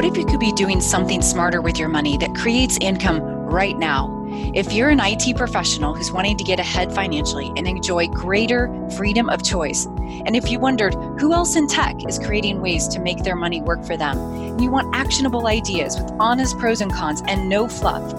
What if you could be doing something smarter with your money that creates income right now? If you're an IT professional who's wanting to get ahead financially and enjoy greater freedom of choice, and if you wondered who else in tech is creating ways to make their money work for them, and you want actionable ideas with honest pros and cons and no fluff,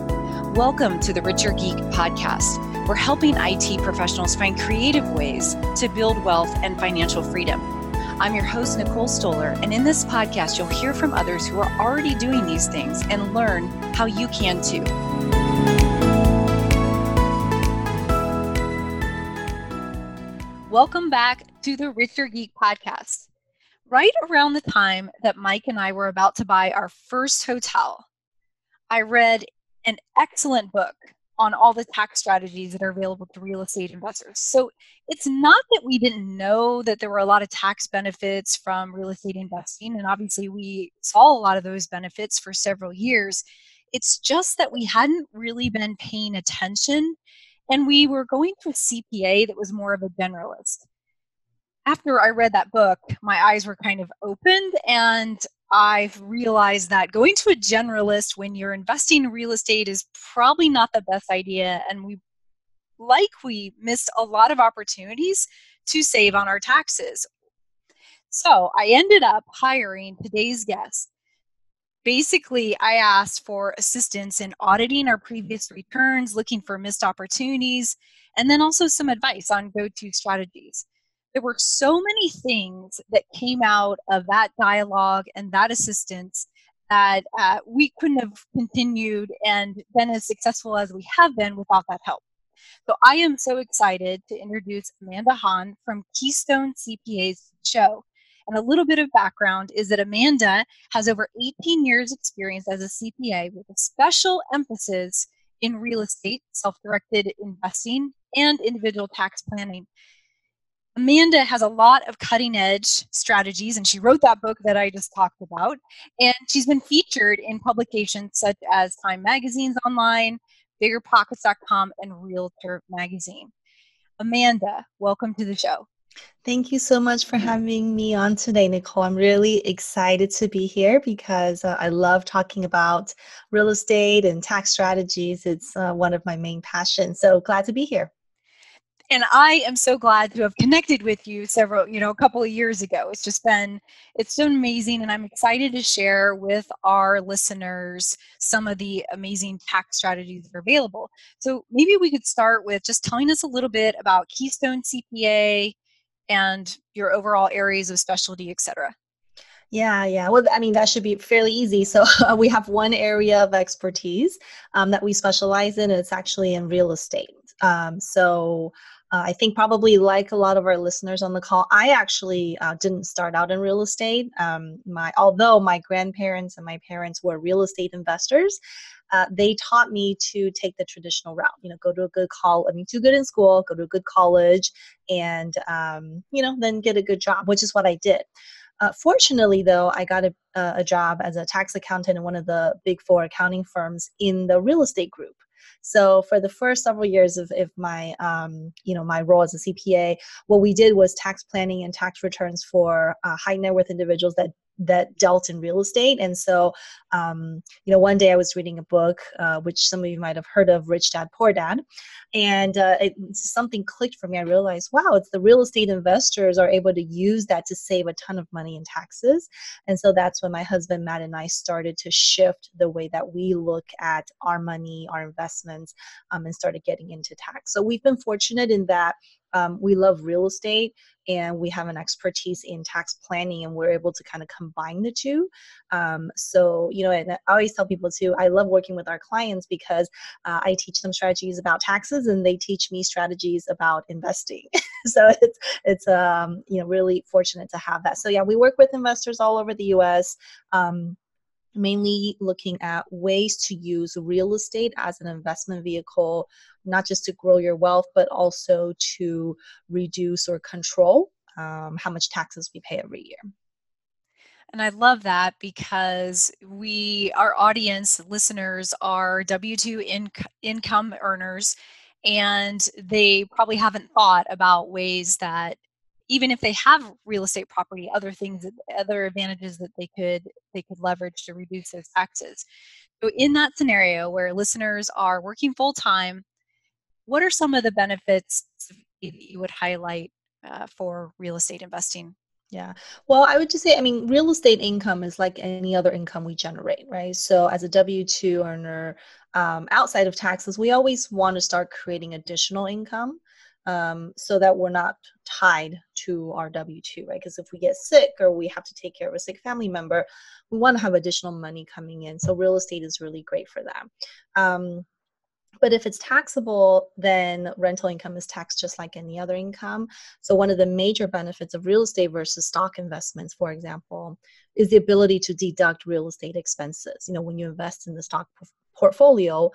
welcome to the Richer Geek podcast. We're helping IT professionals find creative ways to build wealth and financial freedom. I'm your host, Nicole Stoller, and in this podcast, you'll hear from others who are already doing these things and learn how you can too. Welcome back to the Richer Geek podcast. Right around the time that Mike and I were about to buy our first hotel, I read an excellent book on all the tax strategies that are available to real estate investors. So it's not that we didn't know that there were a lot of tax benefits from real estate investing. And obviously, we saw a lot of those benefits for several years. It's just that we hadn't really been paying attention and we were going to a CPA that was more of a generalist. After I read that book, my eyes were kind of opened and I've realized that going to a generalist when you're investing in real estate is probably not the best idea. And we, like, we missed a lot of opportunities to save on our taxes. So I ended up hiring today's guest. Basically, I asked for assistance in auditing our previous returns, looking for missed opportunities, and then also some advice on go to strategies there were so many things that came out of that dialogue and that assistance that uh, we couldn't have continued and been as successful as we have been without that help. So I am so excited to introduce Amanda Han from Keystone CPA's show. And a little bit of background is that Amanda has over 18 years experience as a CPA with a special emphasis in real estate, self-directed investing, and individual tax planning. Amanda has a lot of cutting edge strategies, and she wrote that book that I just talked about. And she's been featured in publications such as Time Magazine's online, BiggerPockets.com, and Realtor Magazine. Amanda, welcome to the show. Thank you so much for having me on today, Nicole. I'm really excited to be here because uh, I love talking about real estate and tax strategies. It's uh, one of my main passions. So glad to be here and I am so glad to have connected with you several, you know, a couple of years ago. It's just been, it's been amazing, and I'm excited to share with our listeners some of the amazing tax strategies that are available. So maybe we could start with just telling us a little bit about Keystone CPA and your overall areas of specialty, et cetera. Yeah, yeah. Well, I mean, that should be fairly easy. So we have one area of expertise um, that we specialize in. It's actually in real estate. Um, so uh, I think probably like a lot of our listeners on the call, I actually uh, didn't start out in real estate. Um, my although my grandparents and my parents were real estate investors, uh, they taught me to take the traditional route. You know, go to a good call. I mean, do good in school, go to a good college, and um, you know, then get a good job, which is what I did. Uh, fortunately, though, I got a, a job as a tax accountant in one of the big four accounting firms in the real estate group. So for the first several years of, my, um, you know, my role as a CPA, what we did was tax planning and tax returns for uh, high net worth individuals that that dealt in real estate. And so, um, you know, one day I was reading a book, uh, which some of you might have heard of, Rich Dad Poor Dad, and uh, it, something clicked for me. I realized, wow, it's the real estate investors are able to use that to save a ton of money in taxes. And so that's when my husband Matt and I started to shift the way that we look at our money, our investments, um, and started getting into tax. So we've been fortunate in that um, we love real estate and we have an expertise in tax planning and we're able to kind of combine the two. Um, so you know and i always tell people too i love working with our clients because uh, i teach them strategies about taxes and they teach me strategies about investing. So it's it's um, you know really fortunate to have that. So yeah we work with investors all over the us um, mainly looking at ways to use real estate as an investment vehicle, not just to grow your wealth, but also to reduce or control um, how much taxes we pay every year. And I love that because we, our audience listeners, are W 2 inc- income earners, and they probably haven't thought about ways that even if they have real estate property other things other advantages that they could they could leverage to reduce those taxes so in that scenario where listeners are working full time what are some of the benefits you would highlight uh, for real estate investing yeah. Well, I would just say, I mean, real estate income is like any other income we generate, right? So, as a W 2 earner, um, outside of taxes, we always want to start creating additional income um, so that we're not tied to our W 2, right? Because if we get sick or we have to take care of a sick family member, we want to have additional money coming in. So, real estate is really great for that. Um, but if it's taxable, then rental income is taxed just like any other income. So, one of the major benefits of real estate versus stock investments, for example, is the ability to deduct real estate expenses. You know, when you invest in the stock portfolio,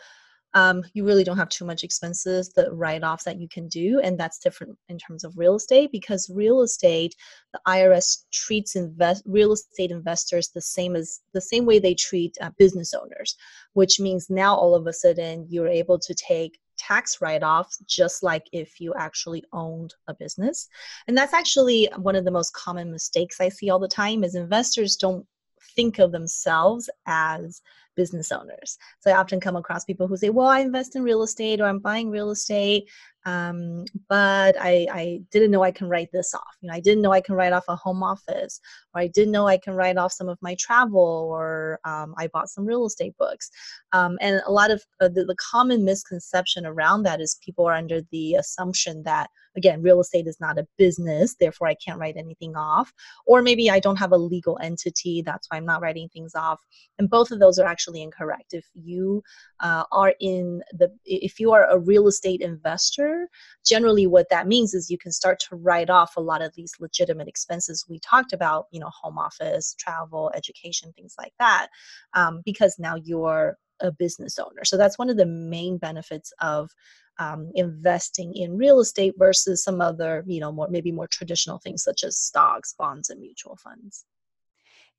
um, you really don't have too much expenses, the write offs that you can do. And that's different in terms of real estate because real estate, the IRS treats invest, real estate investors the same as the same way they treat uh, business owners, which means now all of a sudden you're able to take tax write-offs just like if you actually owned a business and that's actually one of the most common mistakes i see all the time is investors don't think of themselves as business owners. So I often come across people who say, Well, I invest in real estate or I'm buying real estate, um, but I, I didn't know I can write this off. You know, I didn't know I can write off a home office, or I didn't know I can write off some of my travel, or um, I bought some real estate books. Um, and a lot of uh, the, the common misconception around that is people are under the assumption that again, real estate is not a business, therefore I can't write anything off. Or maybe I don't have a legal entity, that's why I'm not writing things off. And both of those are actually incorrect. If you uh, are in the, if you are a real estate investor, generally what that means is you can start to write off a lot of these legitimate expenses we talked about, you know, home office, travel, education, things like that, um, because now you're a business owner. So that's one of the main benefits of um, investing in real estate versus some other, you know, more maybe more traditional things such as stocks, bonds, and mutual funds.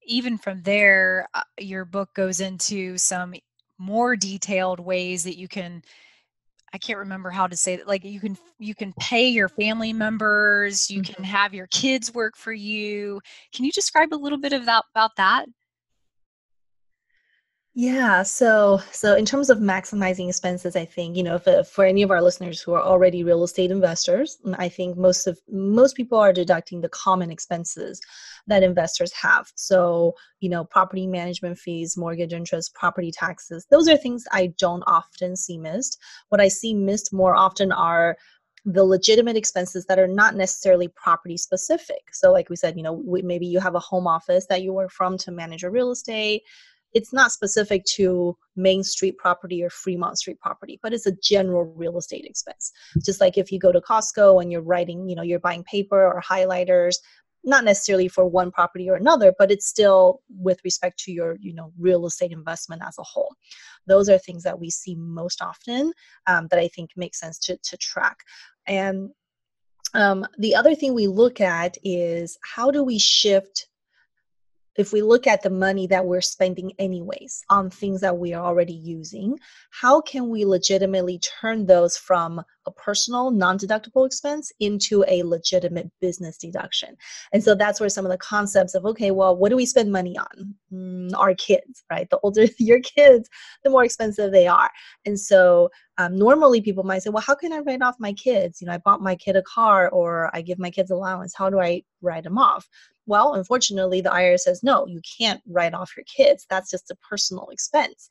Even from there, uh, your book goes into some more detailed ways that you can I can't remember how to say that. Like you can you can pay your family members, you mm-hmm. can have your kids work for you. Can you describe a little bit of that about that? Yeah, so so in terms of maximizing expenses, I think you know if, if for any of our listeners who are already real estate investors, I think most of most people are deducting the common expenses that investors have. So you know property management fees, mortgage interest, property taxes. Those are things I don't often see missed. What I see missed more often are the legitimate expenses that are not necessarily property specific. So, like we said, you know, maybe you have a home office that you work from to manage your real estate it's not specific to Main Street property or Fremont Street property, but it's a general real estate expense. Just like if you go to Costco and you're writing, you know, you're buying paper or highlighters, not necessarily for one property or another, but it's still with respect to your, you know, real estate investment as a whole. Those are things that we see most often um, that I think makes sense to, to track. And um, the other thing we look at is how do we shift if we look at the money that we're spending anyways on things that we are already using, how can we legitimately turn those from a personal non-deductible expense into a legitimate business deduction? And so that's where some of the concepts of okay, well, what do we spend money on? Mm, our kids, right? The older your kids, the more expensive they are. And so um, normally people might say, well, how can I write off my kids? You know, I bought my kid a car or I give my kids allowance. How do I write them off? Well, unfortunately, the IRS says, no, you can't write off your kids. That's just a personal expense.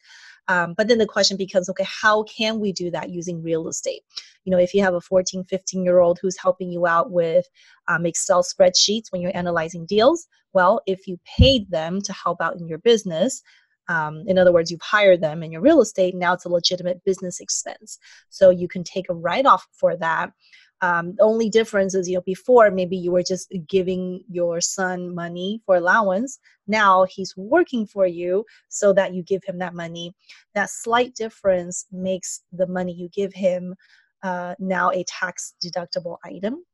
Um, but then the question becomes, okay, how can we do that using real estate? You know, if you have a 14, 15 year old who's helping you out with um, Excel spreadsheets when you're analyzing deals, well, if you paid them to help out in your business, um, in other words, you've hired them in your real estate, now it's a legitimate business expense. So you can take a write off for that. Um, the only difference is, you know, before maybe you were just giving your son money for allowance. Now he's working for you so that you give him that money. That slight difference makes the money you give him uh, now a tax deductible item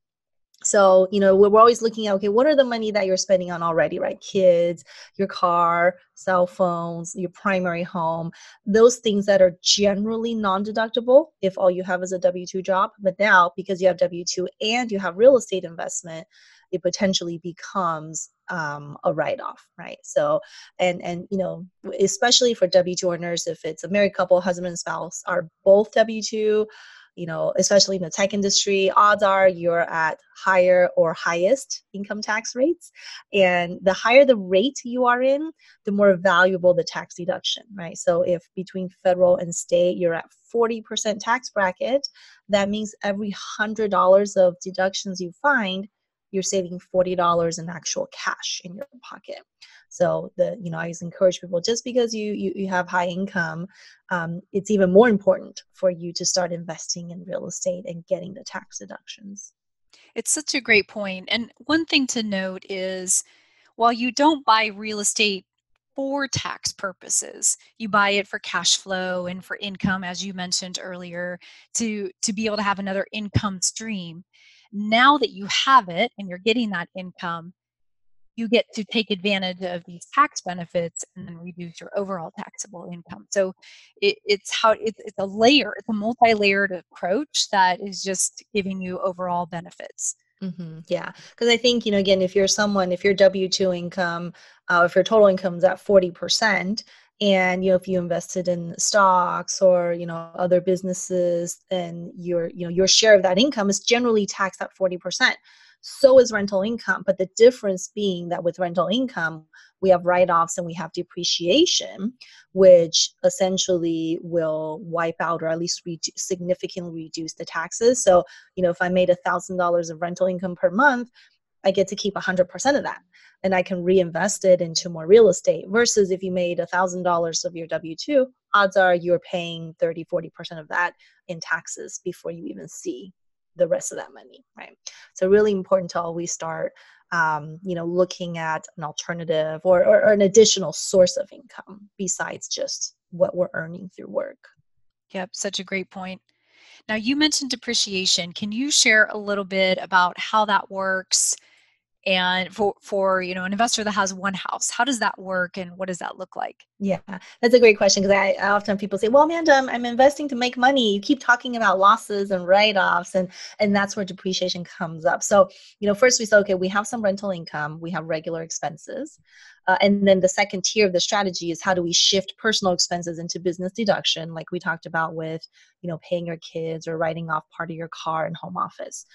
so you know we're always looking at okay what are the money that you're spending on already right kids your car cell phones your primary home those things that are generally non-deductible if all you have is a w2 job but now because you have w2 and you have real estate investment it potentially becomes um, a write-off, right? So, and and you know, especially for W two earners, if it's a married couple, husband and spouse are both W two, you know, especially in the tech industry, odds are you're at higher or highest income tax rates. And the higher the rate you are in, the more valuable the tax deduction, right? So if between federal and state you're at 40% tax bracket, that means every $100 of deductions you find, you're saving $40 in actual cash in your pocket. So the you know I always encourage people just because you you, you have high income, um, it's even more important for you to start investing in real estate and getting the tax deductions. It's such a great point. And one thing to note is while you don't buy real estate for tax purposes you buy it for cash flow and for income as you mentioned earlier to to be able to have another income stream now that you have it and you're getting that income you get to take advantage of these tax benefits and then reduce your overall taxable income. So it, it's how it's, it's a layer, it's a multi-layered approach that is just giving you overall benefits. Mm-hmm. Yeah, because I think you know again, if you're someone, if your W two income, uh, if your total income is at forty percent, and you know if you invested in stocks or you know other businesses, then your you know your share of that income is generally taxed at forty percent so is rental income. But the difference being that with rental income, we have write offs and we have depreciation, which essentially will wipe out or at least re- significantly reduce the taxes. So, you know, if I made a $1,000 of rental income per month, I get to keep 100% of that and I can reinvest it into more real estate. Versus if you made $1,000 of your W 2, odds are you're paying 30, 40% of that in taxes before you even see the rest of that money, right? So really important to always start, um, you know, looking at an alternative or, or, or an additional source of income besides just what we're earning through work. Yep, such a great point. Now, you mentioned depreciation. Can you share a little bit about how that works? And for for you know an investor that has one house how does that work and what does that look like? Yeah that's a great question because I, I, often people say well amanda I'm, I'm, investing to make money. You keep talking about losses and write-offs and and that's where depreciation comes up. So you know first we say okay we have some rental income we have regular expenses uh, and then the second tier of the strategy is how do we shift personal expenses into business deduction like we talked about with you know paying your kids or writing off part of your car and home office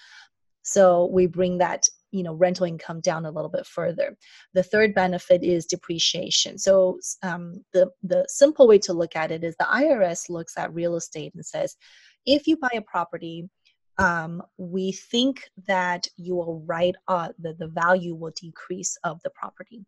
so we bring that you know rental income down a little bit further. The third benefit is depreciation. So um, the the simple way to look at it is the irs looks at real estate and says if you buy a property um, we think that you will write uh, the, the value will decrease of the property.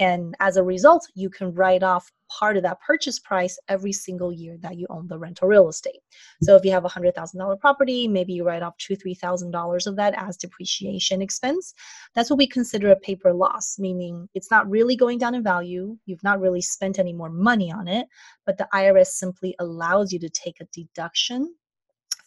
And as a result, you can write off part of that purchase price every single year that you own the rental real estate. So if you have a $100,000 property, maybe you write off two, $3,000 of that as depreciation expense. That's what we consider a paper loss, meaning it's not really going down in value. You've not really spent any more money on it, but the IRS simply allows you to take a deduction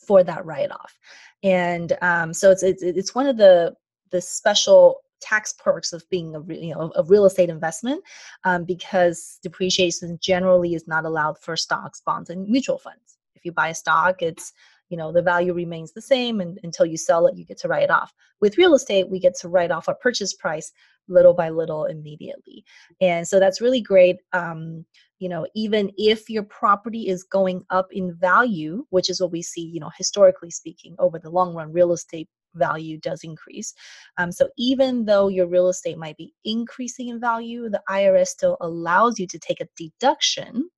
for that write-off. And um, so it's, it's it's one of the the special tax perks of being a you know a real estate investment um, because depreciation generally is not allowed for stocks bonds and mutual funds. If you buy a stock it's you know the value remains the same and until you sell it you get to write it off. With real estate we get to write off our purchase price little by little immediately. And so that's really great um, you know even if your property is going up in value which is what we see you know historically speaking over the long run real estate value does increase. Um, so even though your real estate might be increasing in value the irs still allows you to take a deduction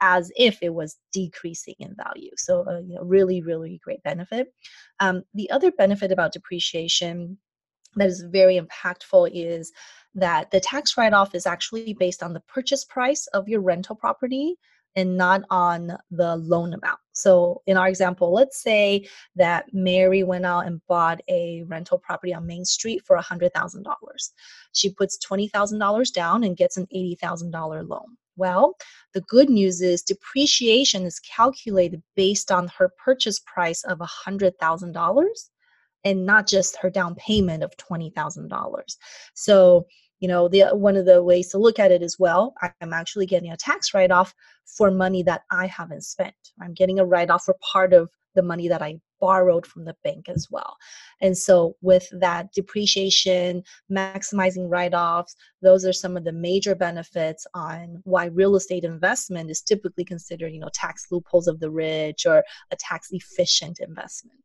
as if it was decreasing in value. So uh, you know really really great benefit. Um, the other benefit about depreciation that is very impactful is that the tax write off is actually based on the purchase price of your rental property and not on the loan amount. So, in our example, let's say that Mary went out and bought a rental property on Main Street for $100,000. She puts $20,000 down and gets an $80,000 loan. Well, the good news is depreciation is calculated based on her purchase price of $100,000 and not just her down payment of $20,000. So, you know, the uh, one of the ways to look at it as well, I'm actually getting a tax write off for money that I haven't spent. I'm getting a write off for part of the money that I borrowed from the bank as well. And so, with that depreciation, maximizing write offs, those are some of the major benefits on why real estate investment is typically considered, you know, tax loopholes of the rich or a tax efficient investment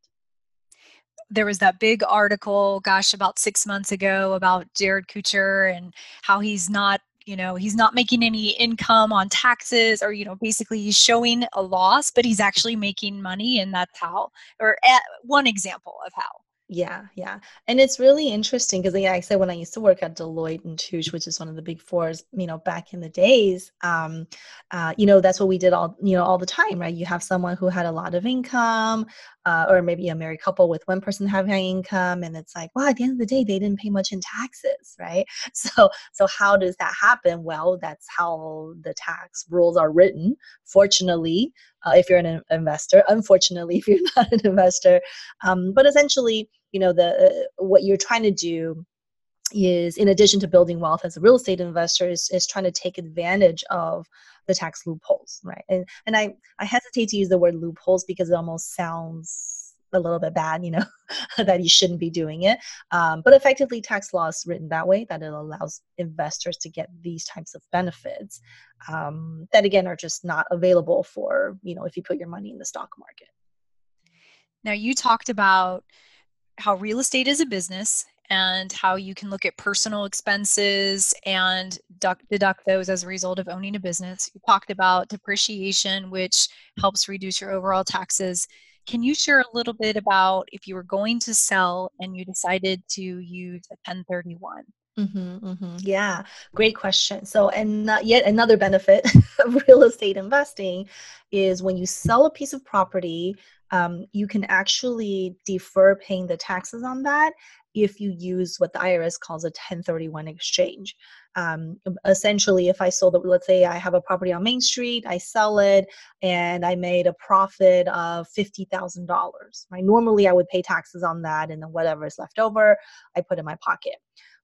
there was that big article, gosh, about six months ago about Jared Kushner and how he's not you know he's not making any income on taxes or you know basically he's showing a loss but he's actually making money and that's how or one example of how yeah, yeah. And it's really interesting because, like I said, when I used to work at Deloitte and Touche, which is one of the big fours, you know, back in the days, um, uh, you know, that's what we did all, you know, all the time, right? You have someone who had a lot of income, uh, or maybe a married couple with one person having income, and it's like, well, at the end of the day, they didn't pay much in taxes, right? So, so how does that happen? Well, that's how the tax rules are written. Fortunately, uh, if you're an investor, unfortunately, if you're not an investor, um, but essentially you know the uh, what you're trying to do is in addition to building wealth as a real estate investor is, is trying to take advantage of the tax loopholes right? And and i i hesitate to use the word loopholes because it almost sounds a little bit bad you know that you shouldn't be doing it. Um, but effectively tax law is written that way that it allows investors to get these types of benefits um, that again are just not available for you know if you put your money in the stock market. Now you talked about how real estate is a business and how you can look at personal expenses and deduct those as a result of owning a business. You talked about depreciation, which helps reduce your overall taxes. Can you share a little bit about if you were going to sell and you decided to use a 1031? Mm-hmm, mm-hmm. Yeah, great question. So, and yet another benefit of real estate investing is when you sell a piece of property, um, you can actually defer paying the taxes on that if you use what the IRS calls a 1031 exchange. Um, essentially, if I sold it, let's say I have a property on Main Street, I sell it, and I made a profit of $50,000. Right? Normally, I would pay taxes on that, and then whatever is left over, I put in my pocket.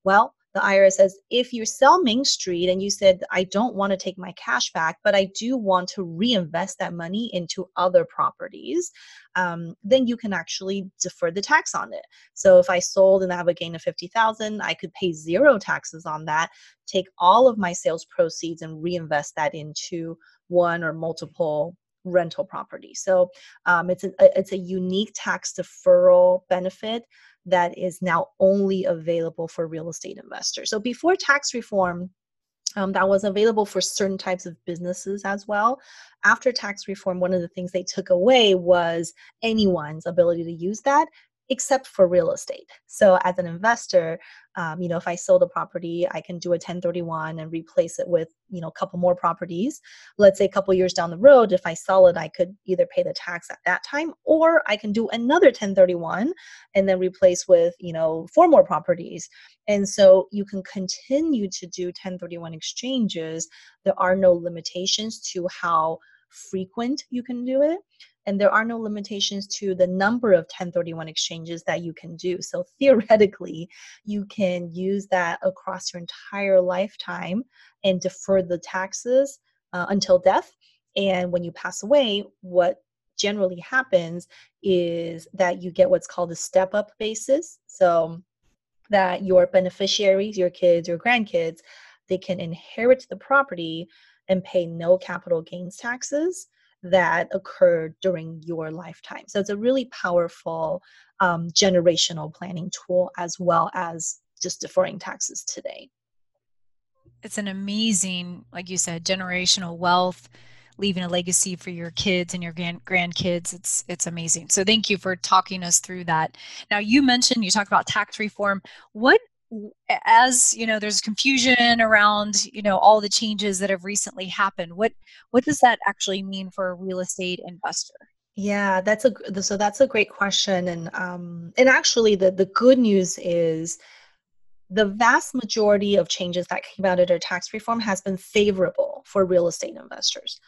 Well, the IRS says if you sell Main Street and you said, I don't want to take my cash back, but I do want to reinvest that money into other properties, um, then you can actually defer the tax on it. So if I sold and I have a gain of 50,000, I could pay zero taxes on that, take all of my sales proceeds and reinvest that into one or multiple rental properties. So um, it's a it's a unique tax deferral benefit that is now only available for real estate investors. So before tax reform, um, that was available for certain types of businesses as well. After tax reform, one of the things they took away was anyone's ability to use that except for real estate. So as an investor, um, you know, if I sold a property, I can do a 1031 and replace it with, you know, a couple more properties. Let's say a couple years down the road, if I sell it, I could either pay the tax at that time or I can do another 1031 and then replace with, you know, four more properties. And so you can continue to do 1031 exchanges. There are no limitations to how frequent you can do it and there are no limitations to the number of 1031 exchanges that you can do. So theoretically, you can use that across your entire lifetime and defer the taxes uh, until death. And when you pass away, what generally happens is that you get what's called a step up basis. So that your beneficiaries, your kids, your grandkids, they can inherit the property and pay no capital gains taxes that occurred during your lifetime. So it's a really powerful um, generational planning tool as well as just deferring taxes today. It's an amazing, like you said, generational wealth, leaving a legacy for your kids and your grand- grandkids. It's it's amazing. So thank you for talking us through that. Now you mentioned you talked about tax reform. What as you know there's confusion around you know all the changes that have recently happened what what does that actually mean for a real estate investor? Yeah that's a so that's a great question and um and actually the the good news is the vast majority of changes that came out of under tax reform has been favorable for real estate investors.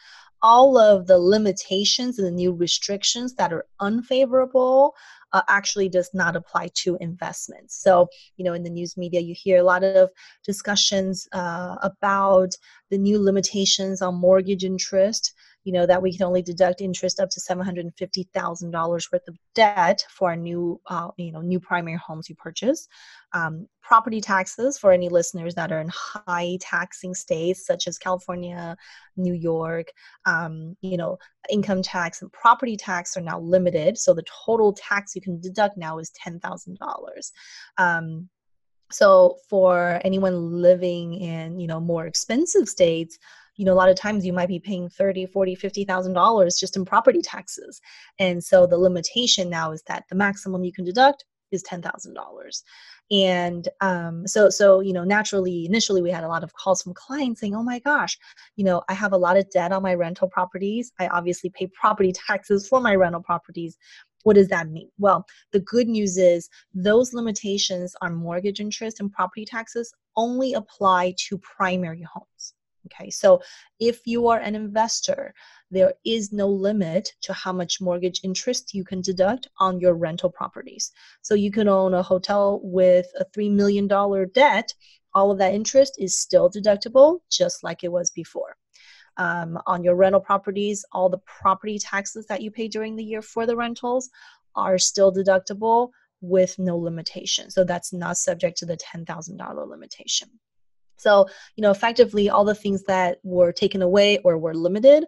All of the limitations and the new restrictions that are unfavorable uh, actually does not apply to investments. So, you know, in the news media, you hear a lot of discussions uh, about the new limitations on mortgage interest you know that we can only deduct interest up to $750,000 worth of debt for new uh, you know new primary homes you purchase um, property taxes for any listeners that are in high taxing states such as California, New York, um, you know, income tax and property tax are now limited. So the total tax you can deduct now is $10,000. Um, so for anyone living in, you know, more expensive states, you know a lot of times you might be paying 30 40 50 thousand dollars just in property taxes. And so the limitation now is that the maximum you can deduct is ten thousand dollars. And um, so so you know naturally initially we had a lot of calls from clients saying oh my gosh you know i have a lot of debt on my rental properties. I obviously pay property taxes for my rental properties. What does that mean? Well the good news is those limitations on mortgage interest and property taxes only apply to primary homes Okay, so if you are an investor, there is no limit to how much mortgage interest you can deduct on your rental properties. So you can own a hotel with a $3 million debt, all of that interest is still deductible, just like it was before. Um, on your rental properties, all the property taxes that you pay during the year for the rentals are still deductible with no limitation. So that's not subject to the $10,000 limitation. So, you know, effectively, all the things that were taken away or were limited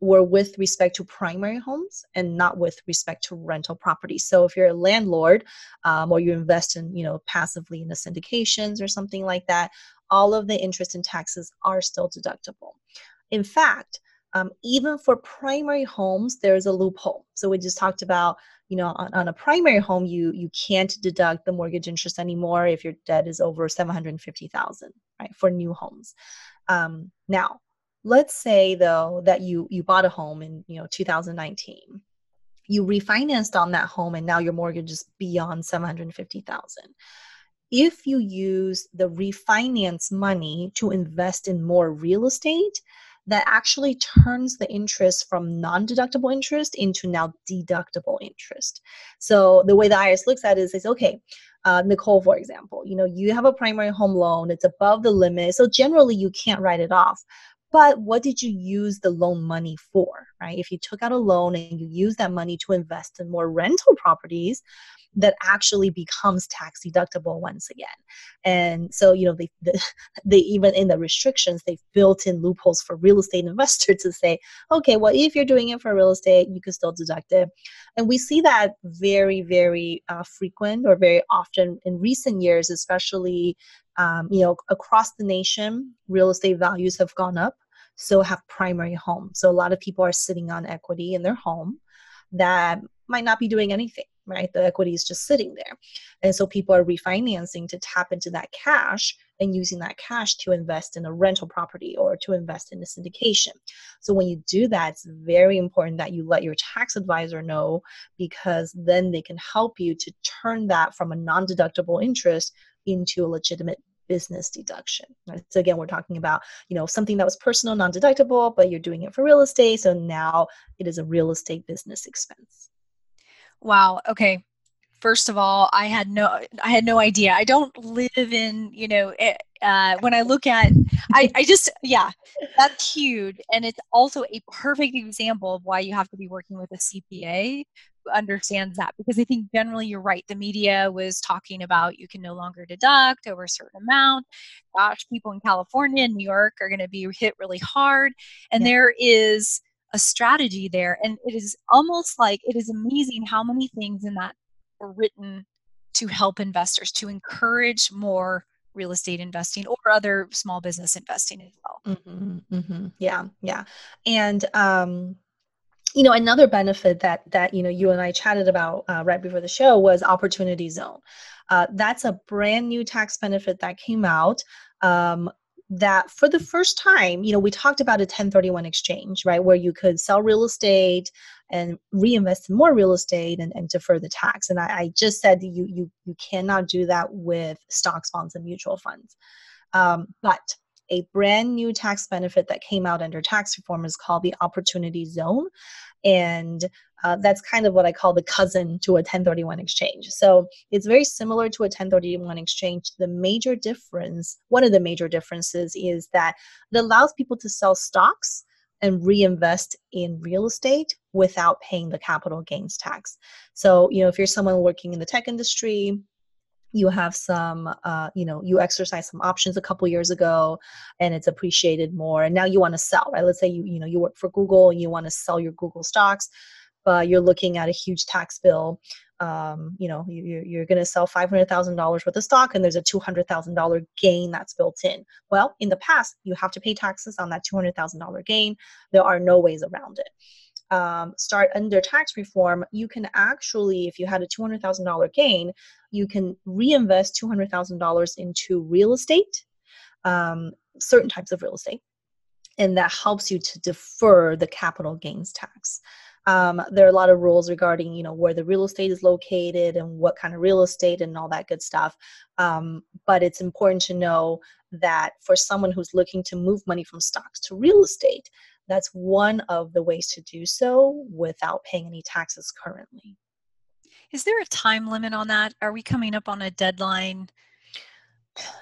were with respect to primary homes and not with respect to rental properties. So, if you're a landlord um, or you invest in, you know, passively in the syndications or something like that, all of the interest and taxes are still deductible. In fact, um, even for primary homes, there's a loophole. So we just talked about you know on, on, a primary home you you can't deduct the mortgage interest anymore if your debt is over 750000 right for new homes. Um, now let's say though that you you bought a home in you know 2019 you refinanced on that home and now your mortgage is beyond 750000 if you use the refinance money to invest in more real estate that actually turns the interest from non-deductible interest into now deductible interest. So the way the IRS looks at it is, is okay, uh, Nicole, for example, you know, you have a primary home loan, it's above the limit, so generally you can't write it off. But what did you use the loan money for, right? If you took out a loan and you use that money to invest in more rental properties, that actually becomes tax deductible once again. And so, you know, they, they even in the restrictions, they've built in loopholes for real estate investors to say, okay, well, if you're doing it for real estate, you can still deduct it. And we see that very, very uh, frequent or very often in recent years, especially, um, you know, across the nation, real estate values have gone up. So have primary homes. So a lot of people are sitting on equity in their home that might not be doing anything right? The equity is just sitting there. And so people are refinancing to tap into that cash and using that cash to invest in a rental property or to invest in a syndication. So when you do that, it's very important that you let your tax advisor know because then they can help you to turn that from a non deductible interest into a legitimate business deduction. Right? So again, we're talking about you know something that was personal, non-deductible, but you're doing it for real estate, so now it is a real estate business expense. Wow. Okay. First of all, I had no, I had no idea. I don't live in, you know, eh, uh, when I look at, I, I just, yeah, that's huge, and it's also a perfect example of why you have to be working with a CPA understands that. Because I think generally you're right. The media was talking about you can no longer deduct over a certain amount. Gosh, people in California and New York are going to be hit really hard, and yeah. there is a strategy there. And it is almost like it is amazing how many things in that were written to help investors, to encourage more real estate investing or other small business investing as well. Mm-hmm, mm-hmm. Yeah, yeah. And, um, you know another benefit that that you know you and i chatted about uh, right before the show was opportunity zone uh, that's a brand new tax benefit that came out um, that for the first time, you know, we talked about a 1031 exchange, right, where you could sell real estate and reinvest in more real estate and, and defer the tax. And I, I just said you you you cannot do that with stocks, bonds, and mutual funds. Um, but a brand new tax benefit that came out under tax reform is called the opportunity zone and uh, that's kind of what I call the cousin to a 1031 exchange. So it's very similar to a 1031 exchange. The major difference, one of the major differences, is that it allows people to sell stocks and reinvest in real estate without paying the capital gains tax. So, you know, if you're someone working in the tech industry, you have some uh, you know you exercise some options a couple years ago and it's appreciated more and now you want to sell right? Let's say you you know you work for google and you want to sell your google stocks but you're looking at a huge tax bill um, you know you, you're going to sell $500000 worth of stock and there's a $200000 gain that's built in. Well in the past you have to pay taxes on that $200000 gain. There are no ways around it. Um, start under tax reform, you can actually, if you had a $200,000 gain, you can reinvest $200,000 into real estate, um, certain types of real estate, and that helps you to defer the capital gains tax. Um, there are a lot of rules regarding, you know, where the real estate is located and what kind of real estate and all that good stuff. Um, but it's important to know that for someone who's looking to move money from stocks to real estate, that's one of the ways to do so without paying any taxes currently. Is there a time limit on that? Are we coming up on a deadline?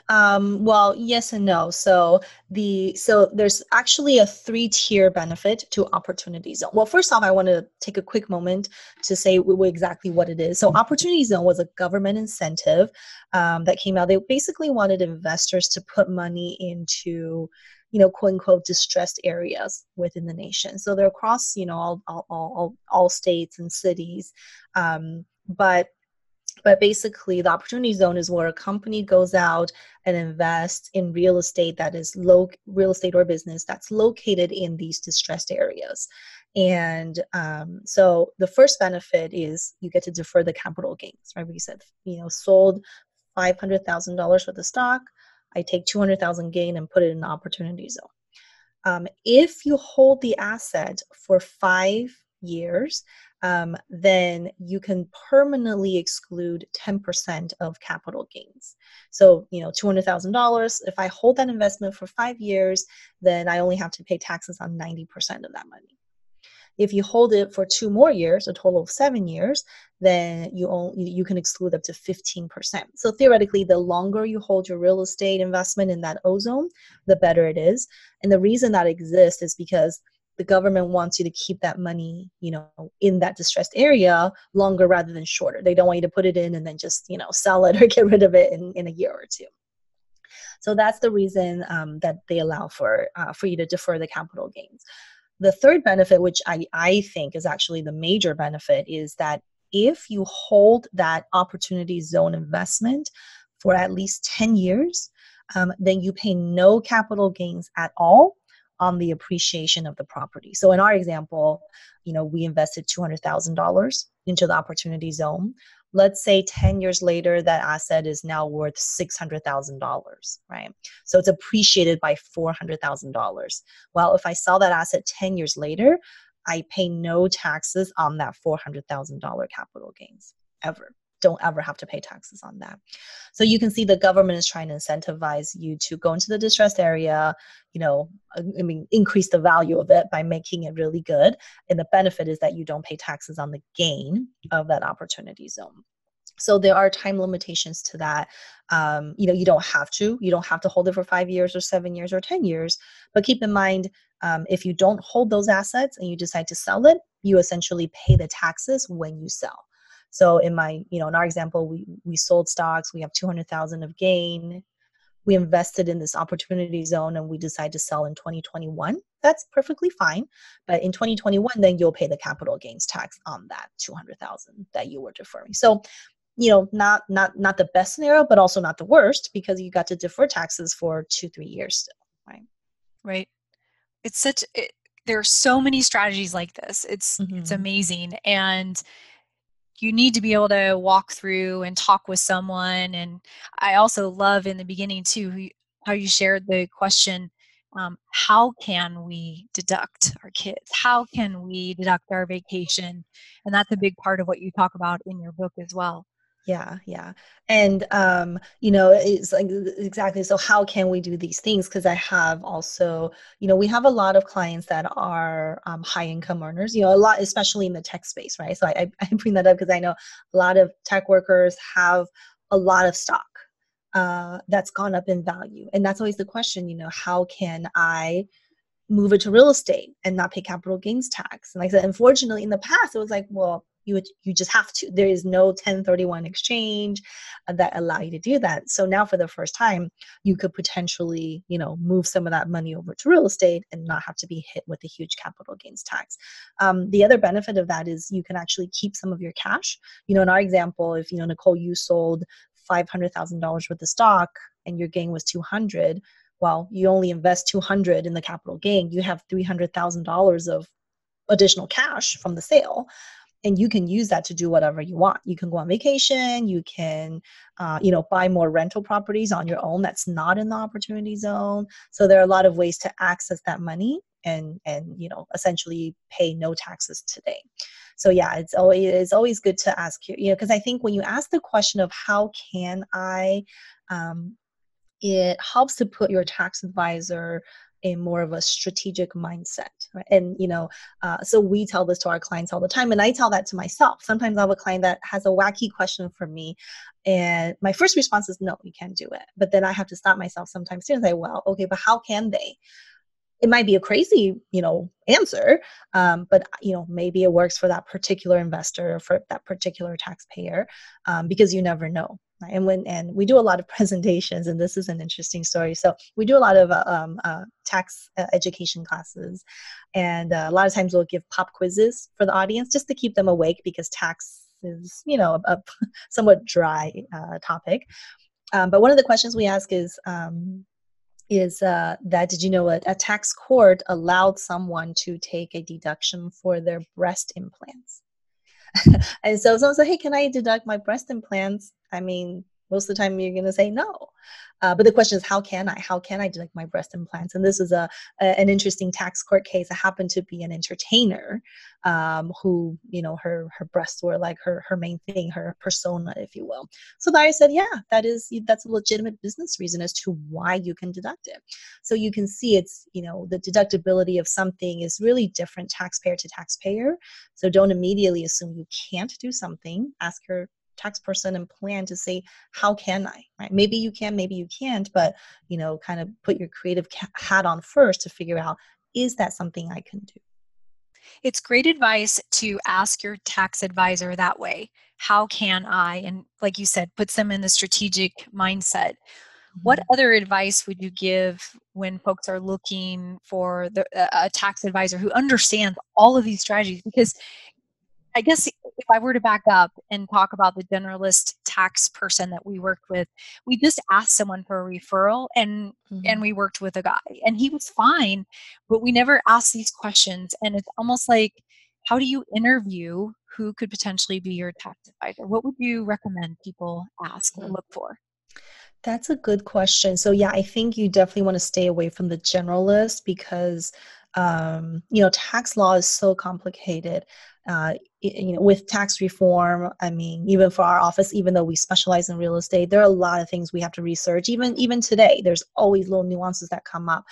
Um, well, yes and no. So the so there's actually a three tier benefit to Opportunity Zone. Well, first off, I want to take a quick moment to say exactly what it is. So Opportunity Zone was a government incentive um, that came out. They basically wanted investors to put money into you know, quote unquote, distressed areas within the nation. So they're across, you know, all all all, all states and cities, um, but but basically the opportunity zone is where a company goes out and invests in real estate that is low real estate or business that's located in these distressed areas. And um, so the first benefit is you get to defer the capital gains right? We said you know sold $500000 worth of stock. I take 200,000 gain and put it in the opportunity zone. Um, if you hold the asset for five years, um, then you can permanently exclude 10% of capital gains. So, you know, $200,000, if I hold that investment for five years, then I only have to pay taxes on 90% of that money. If you hold it for two more years, a total of seven years, then you only, you can exclude up to 15%. So theoretically, the longer you hold your real estate investment in that ozone, the better it is. And the reason that exists is because the government wants you to keep that money, you know, in that distressed area longer rather than shorter. They don't want you to put it in and then just, you know, sell it or get rid of it in, in a year or two. So that's the reason um, that they allow for uh, for you to defer the capital gains. The third benefit, which I, I think is actually the major benefit, is that if you hold that opportunity zone investment for at least 10 years, um, then you pay no capital gains at all on the appreciation of the property. So in our example, you know, we invested $200,000 into the opportunity zone let's say 10 years later that asset is now worth $600,000, right? So it's appreciated by $400,000. Well, if I sell that asset 10 years later, I pay no taxes on that $400,000 capital gains ever. Don't ever have to pay taxes on that. So you can see the government is trying to incentivize you to go into the distressed area, you know, I mean, increase the value of it by making it really good. And the benefit is that you don't pay taxes on the gain of that opportunity zone. So there are time limitations to that. Um, you know you don't have to. You don't have to hold it for five years or seven years or ten years. But keep in mind um, if you don't hold those assets and you decide to sell it you essentially pay the taxes when you sell so in my you know in our example we we sold stocks we have 200000 of gain. We invested in this opportunity zone and we decide to sell in 2021 that's perfectly fine. But in 2021 then you'll pay the capital gains tax on that 200000 that you were deferring. So you know not not not the best scenario but also not the worst because you got to defer taxes for two three years still right? Right. It's such it, there are so many strategies like this. It's mm-hmm. it's amazing. And you need to be able to walk through and talk with someone and i also love in the beginning too how you shared the question um, how can we deduct our kids? How can we deduct our vacation? And that's a big part of what you talk about in your book as well yeah yeah. And um you know it's like exactly so how can we do these things? Because i have also you know we have a lot of clients that are um, high income earners you know a lot especially in the tech space right? So i, I bring that up because i know a lot of tech workers have a lot of stock uh, that's gone up in value. And that's always the question you know how can i move it to real estate and not pay capital gains tax. And like I said, unfortunately, in the past, it was like, well, you you just have to. There is no 1031 exchange uh, that allow you to do that. So now, for the first time, you could potentially, you know, move some of that money over to real estate and not have to be hit with a huge capital gains tax. Um, the other benefit of that is you can actually keep some of your cash. You know, in our example, if you know Nicole, you sold five hundred thousand dollars worth of stock and your gain was two hundred well you only invest 200 in the capital gain you have $300000 of additional cash from the sale and you can use that to do whatever you want. You can go on vacation you can uh, you know buy more rental properties on your own that's not in the opportunity zone. So there are a lot of ways to access that money and and you know essentially pay no taxes today. So yeah it's always it's always good to ask you know because i think when you ask the question of how can i um, it helps to put your tax advisor in more of a strategic mindset right? and you know uh, so we tell this to our clients all the time and i tell that to myself. Sometimes i have a client that has a wacky question for me and my first response is no you can't do it. But then i have to stop myself sometimes too and say well okay but how can they it might be a crazy you know answer um, but you know maybe it works for that particular investor or for that particular taxpayer um, because you never know and when and we do a lot of presentations and this is an interesting story. So we do a lot of uh, um, uh, tax uh, education classes and uh, a lot of times we'll give pop quizzes for the audience just to keep them awake because tax is you know a, a somewhat dry uh, topic. Um, but one of the questions we ask is um, is uh, that did you know a, a tax court allowed someone to take a deduction for their breast implants and so someone said, Hey, can I deduct my breast implants? I mean, most of the time you're going to say no. Uh, but the question is, how can I? How can I deduct my breast implants? And this is a, a an interesting tax court case. It happened to be an entertainer um, who, you know, her her breasts were like her her main thing, her persona, if you will. So the said, yeah, that is that's a legitimate business reason as to why you can deduct it. So you can see it's you know the deductibility of something is really different taxpayer to taxpayer. So don't immediately assume you can't do something. Ask your tax person and plan to say how can i? Right? Maybe you can maybe you can't but you know kind of put your creative hat on first to figure out is that something i can do? It's great advice to ask your tax advisor that way how can i? And like you said puts them in the strategic mindset. What mm-hmm. other advice would you give when folks are looking for the, a tax advisor who understands all of these strategies? Because I guess if I were to back up and talk about the generalist tax person that we worked with, we just asked someone for a referral and mm-hmm. and we worked with a guy and he was fine, but we never asked these questions and it's almost like how do you interview who could potentially be your tax advisor? What would you recommend people ask or look for? That's a good question. So yeah, I think you definitely want to stay away from the generalist because um, you know tax law is so complicated uh, you know with tax reform i mean even for our office even though we specialize in real estate there are a lot of things we have to research. Even even today there's always little nuances that come up.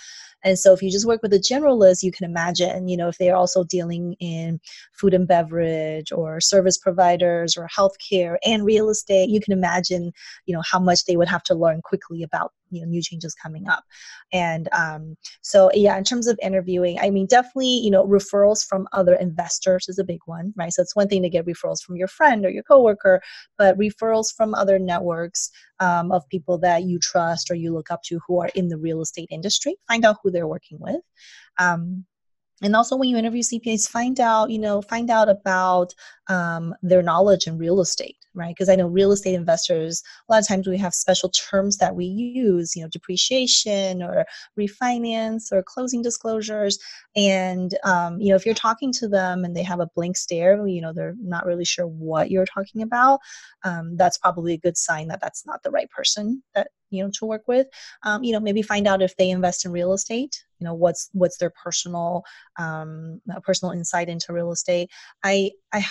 And so if you just work with a generalist you can imagine you know if they're also dealing in food and beverage or service providers or healthcare and real estate you can imagine you know how much they would have to learn quickly about you know new changes coming up. And um, so yeah in terms of interviewing i mean definitely you know referrals from other investors is a big one right? So it's one thing to get referrals from your friend or your coworker but referrals from other networks um, of people that you trust or you look up to who are in the real estate industry find out who they're working with. Um, and also when you interview cpas find out you know find out about um, their knowledge in real estate right? Because i know real estate investors a lot of times we have special terms that we use you know depreciation or refinance or closing disclosures. And um, you know if you're talking to them and they have a blank stare you know they're not really sure what you're talking about um, that's probably a good sign that that's not the right person that you know to work with. Um, you know maybe find out if they invest in real estate you know what's what's their personal um, personal insight into real estate i i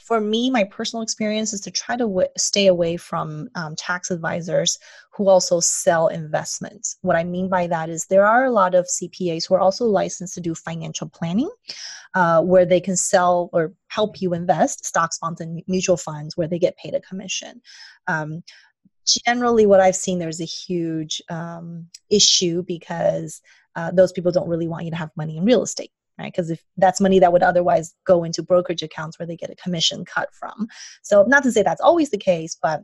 for me, my personal experience is to try to w- stay away from um, tax advisors who also sell investments. What I mean by that is there are a lot of CPAs who are also licensed to do financial planning, uh, where they can sell or help you invest stocks, bonds, and mutual funds where they get paid a commission. Um, generally what i've seen there's a huge um, issue because uh, those people don't really want you to have money in real estate right? Because if that's money that would otherwise go into brokerage accounts where they get a commission cut from. So not to say that's always the case but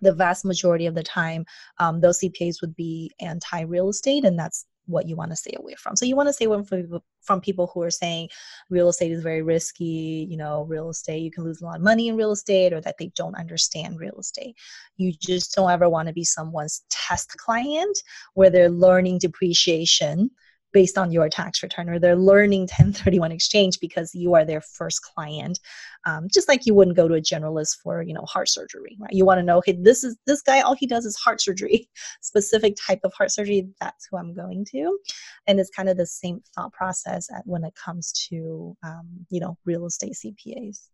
the vast majority of the time um, those cpas would be anti-real estate and that's what you want to stay away from. So you want to stay away from people, from people who are saying real estate is very risky, you know, real estate, you can lose a lot of money in real estate, or that they don't understand real estate. You just don't ever want to be someone's test client where they're learning depreciation based on your tax return or they're learning 1031 exchange because you are their first client. Um, just like you wouldn't go to a generalist for you know heart surgery right? You want to know hey this is this guy all he does is heart surgery specific type of heart surgery that's who i'm going to. And it's kind of the same thought process when it comes to um, you know real estate cpas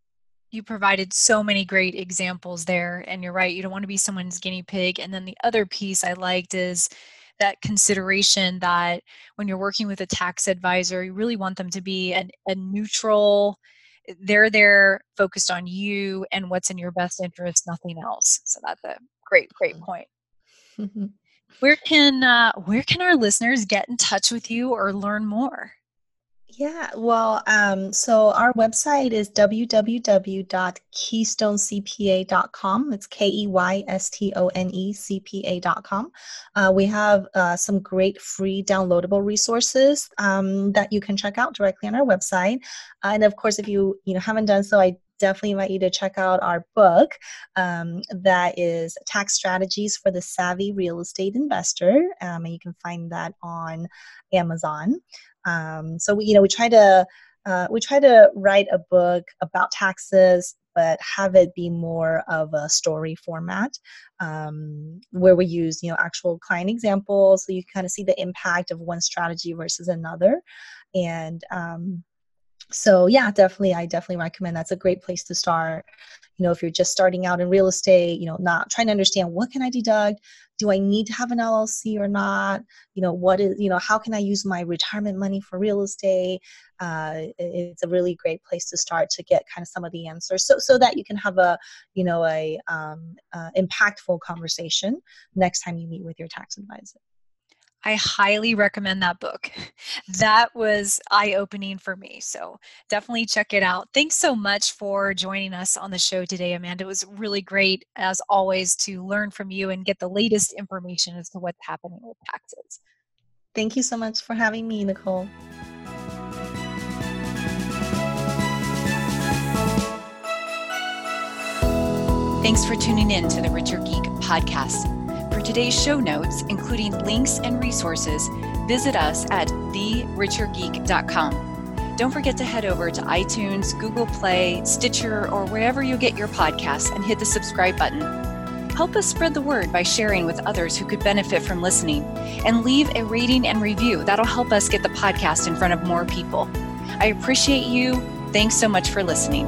you provided so many great examples there and you're right you don't want to be someone's guinea pig. And then the other piece i liked is that consideration that when you're working with a tax advisor, you really want them to be an, a neutral, they're there focused on you and what's in your best interest, nothing else. So that's a great, great point. where can uh, where can our listeners get in touch with you or learn more? Yeah, well, um, so our website is www.keystonecpa.com. It's K E Y S T O N E C P A.com. Uh, we have uh, some great free downloadable resources um, that you can check out directly on our website. Uh, and of course, if you you know haven't done so, I definitely invite you to check out our book um, that is tax strategies for the savvy real estate investor um, and you can find that on amazon um, so we, you know, we try to uh, we try to write a book about taxes, but have it be more of a story format um, where we use you know actual client examples, so you can kind of see the impact of one strategy versus another, and um, so yeah definitely i definitely recommend that's a great place to start. You know if you're just starting out in real estate you know not trying to understand what can i deduct do i need to have an llc or not? You know what is you know how can i use my retirement money for real estate? Uh, it's a really great place to start to get kind of some of the answers so so that you can have a you know a um, uh, impactful conversation next time you meet with your tax advisor I highly recommend that book. That was eye opening for me. So definitely check it out. Thanks so much for joining us on the show today, Amanda. It was really great, as always, to learn from you and get the latest information as to what's happening with taxes. Thank you so much for having me, Nicole. Thanks for tuning in to the Richer Geek podcast. Today's show notes, including links and resources, visit us at therichergeek.com. Don't forget to head over to iTunes, Google Play, Stitcher, or wherever you get your podcasts and hit the subscribe button. Help us spread the word by sharing with others who could benefit from listening. And leave a rating and review. That'll help us get the podcast in front of more people. I appreciate you. Thanks so much for listening.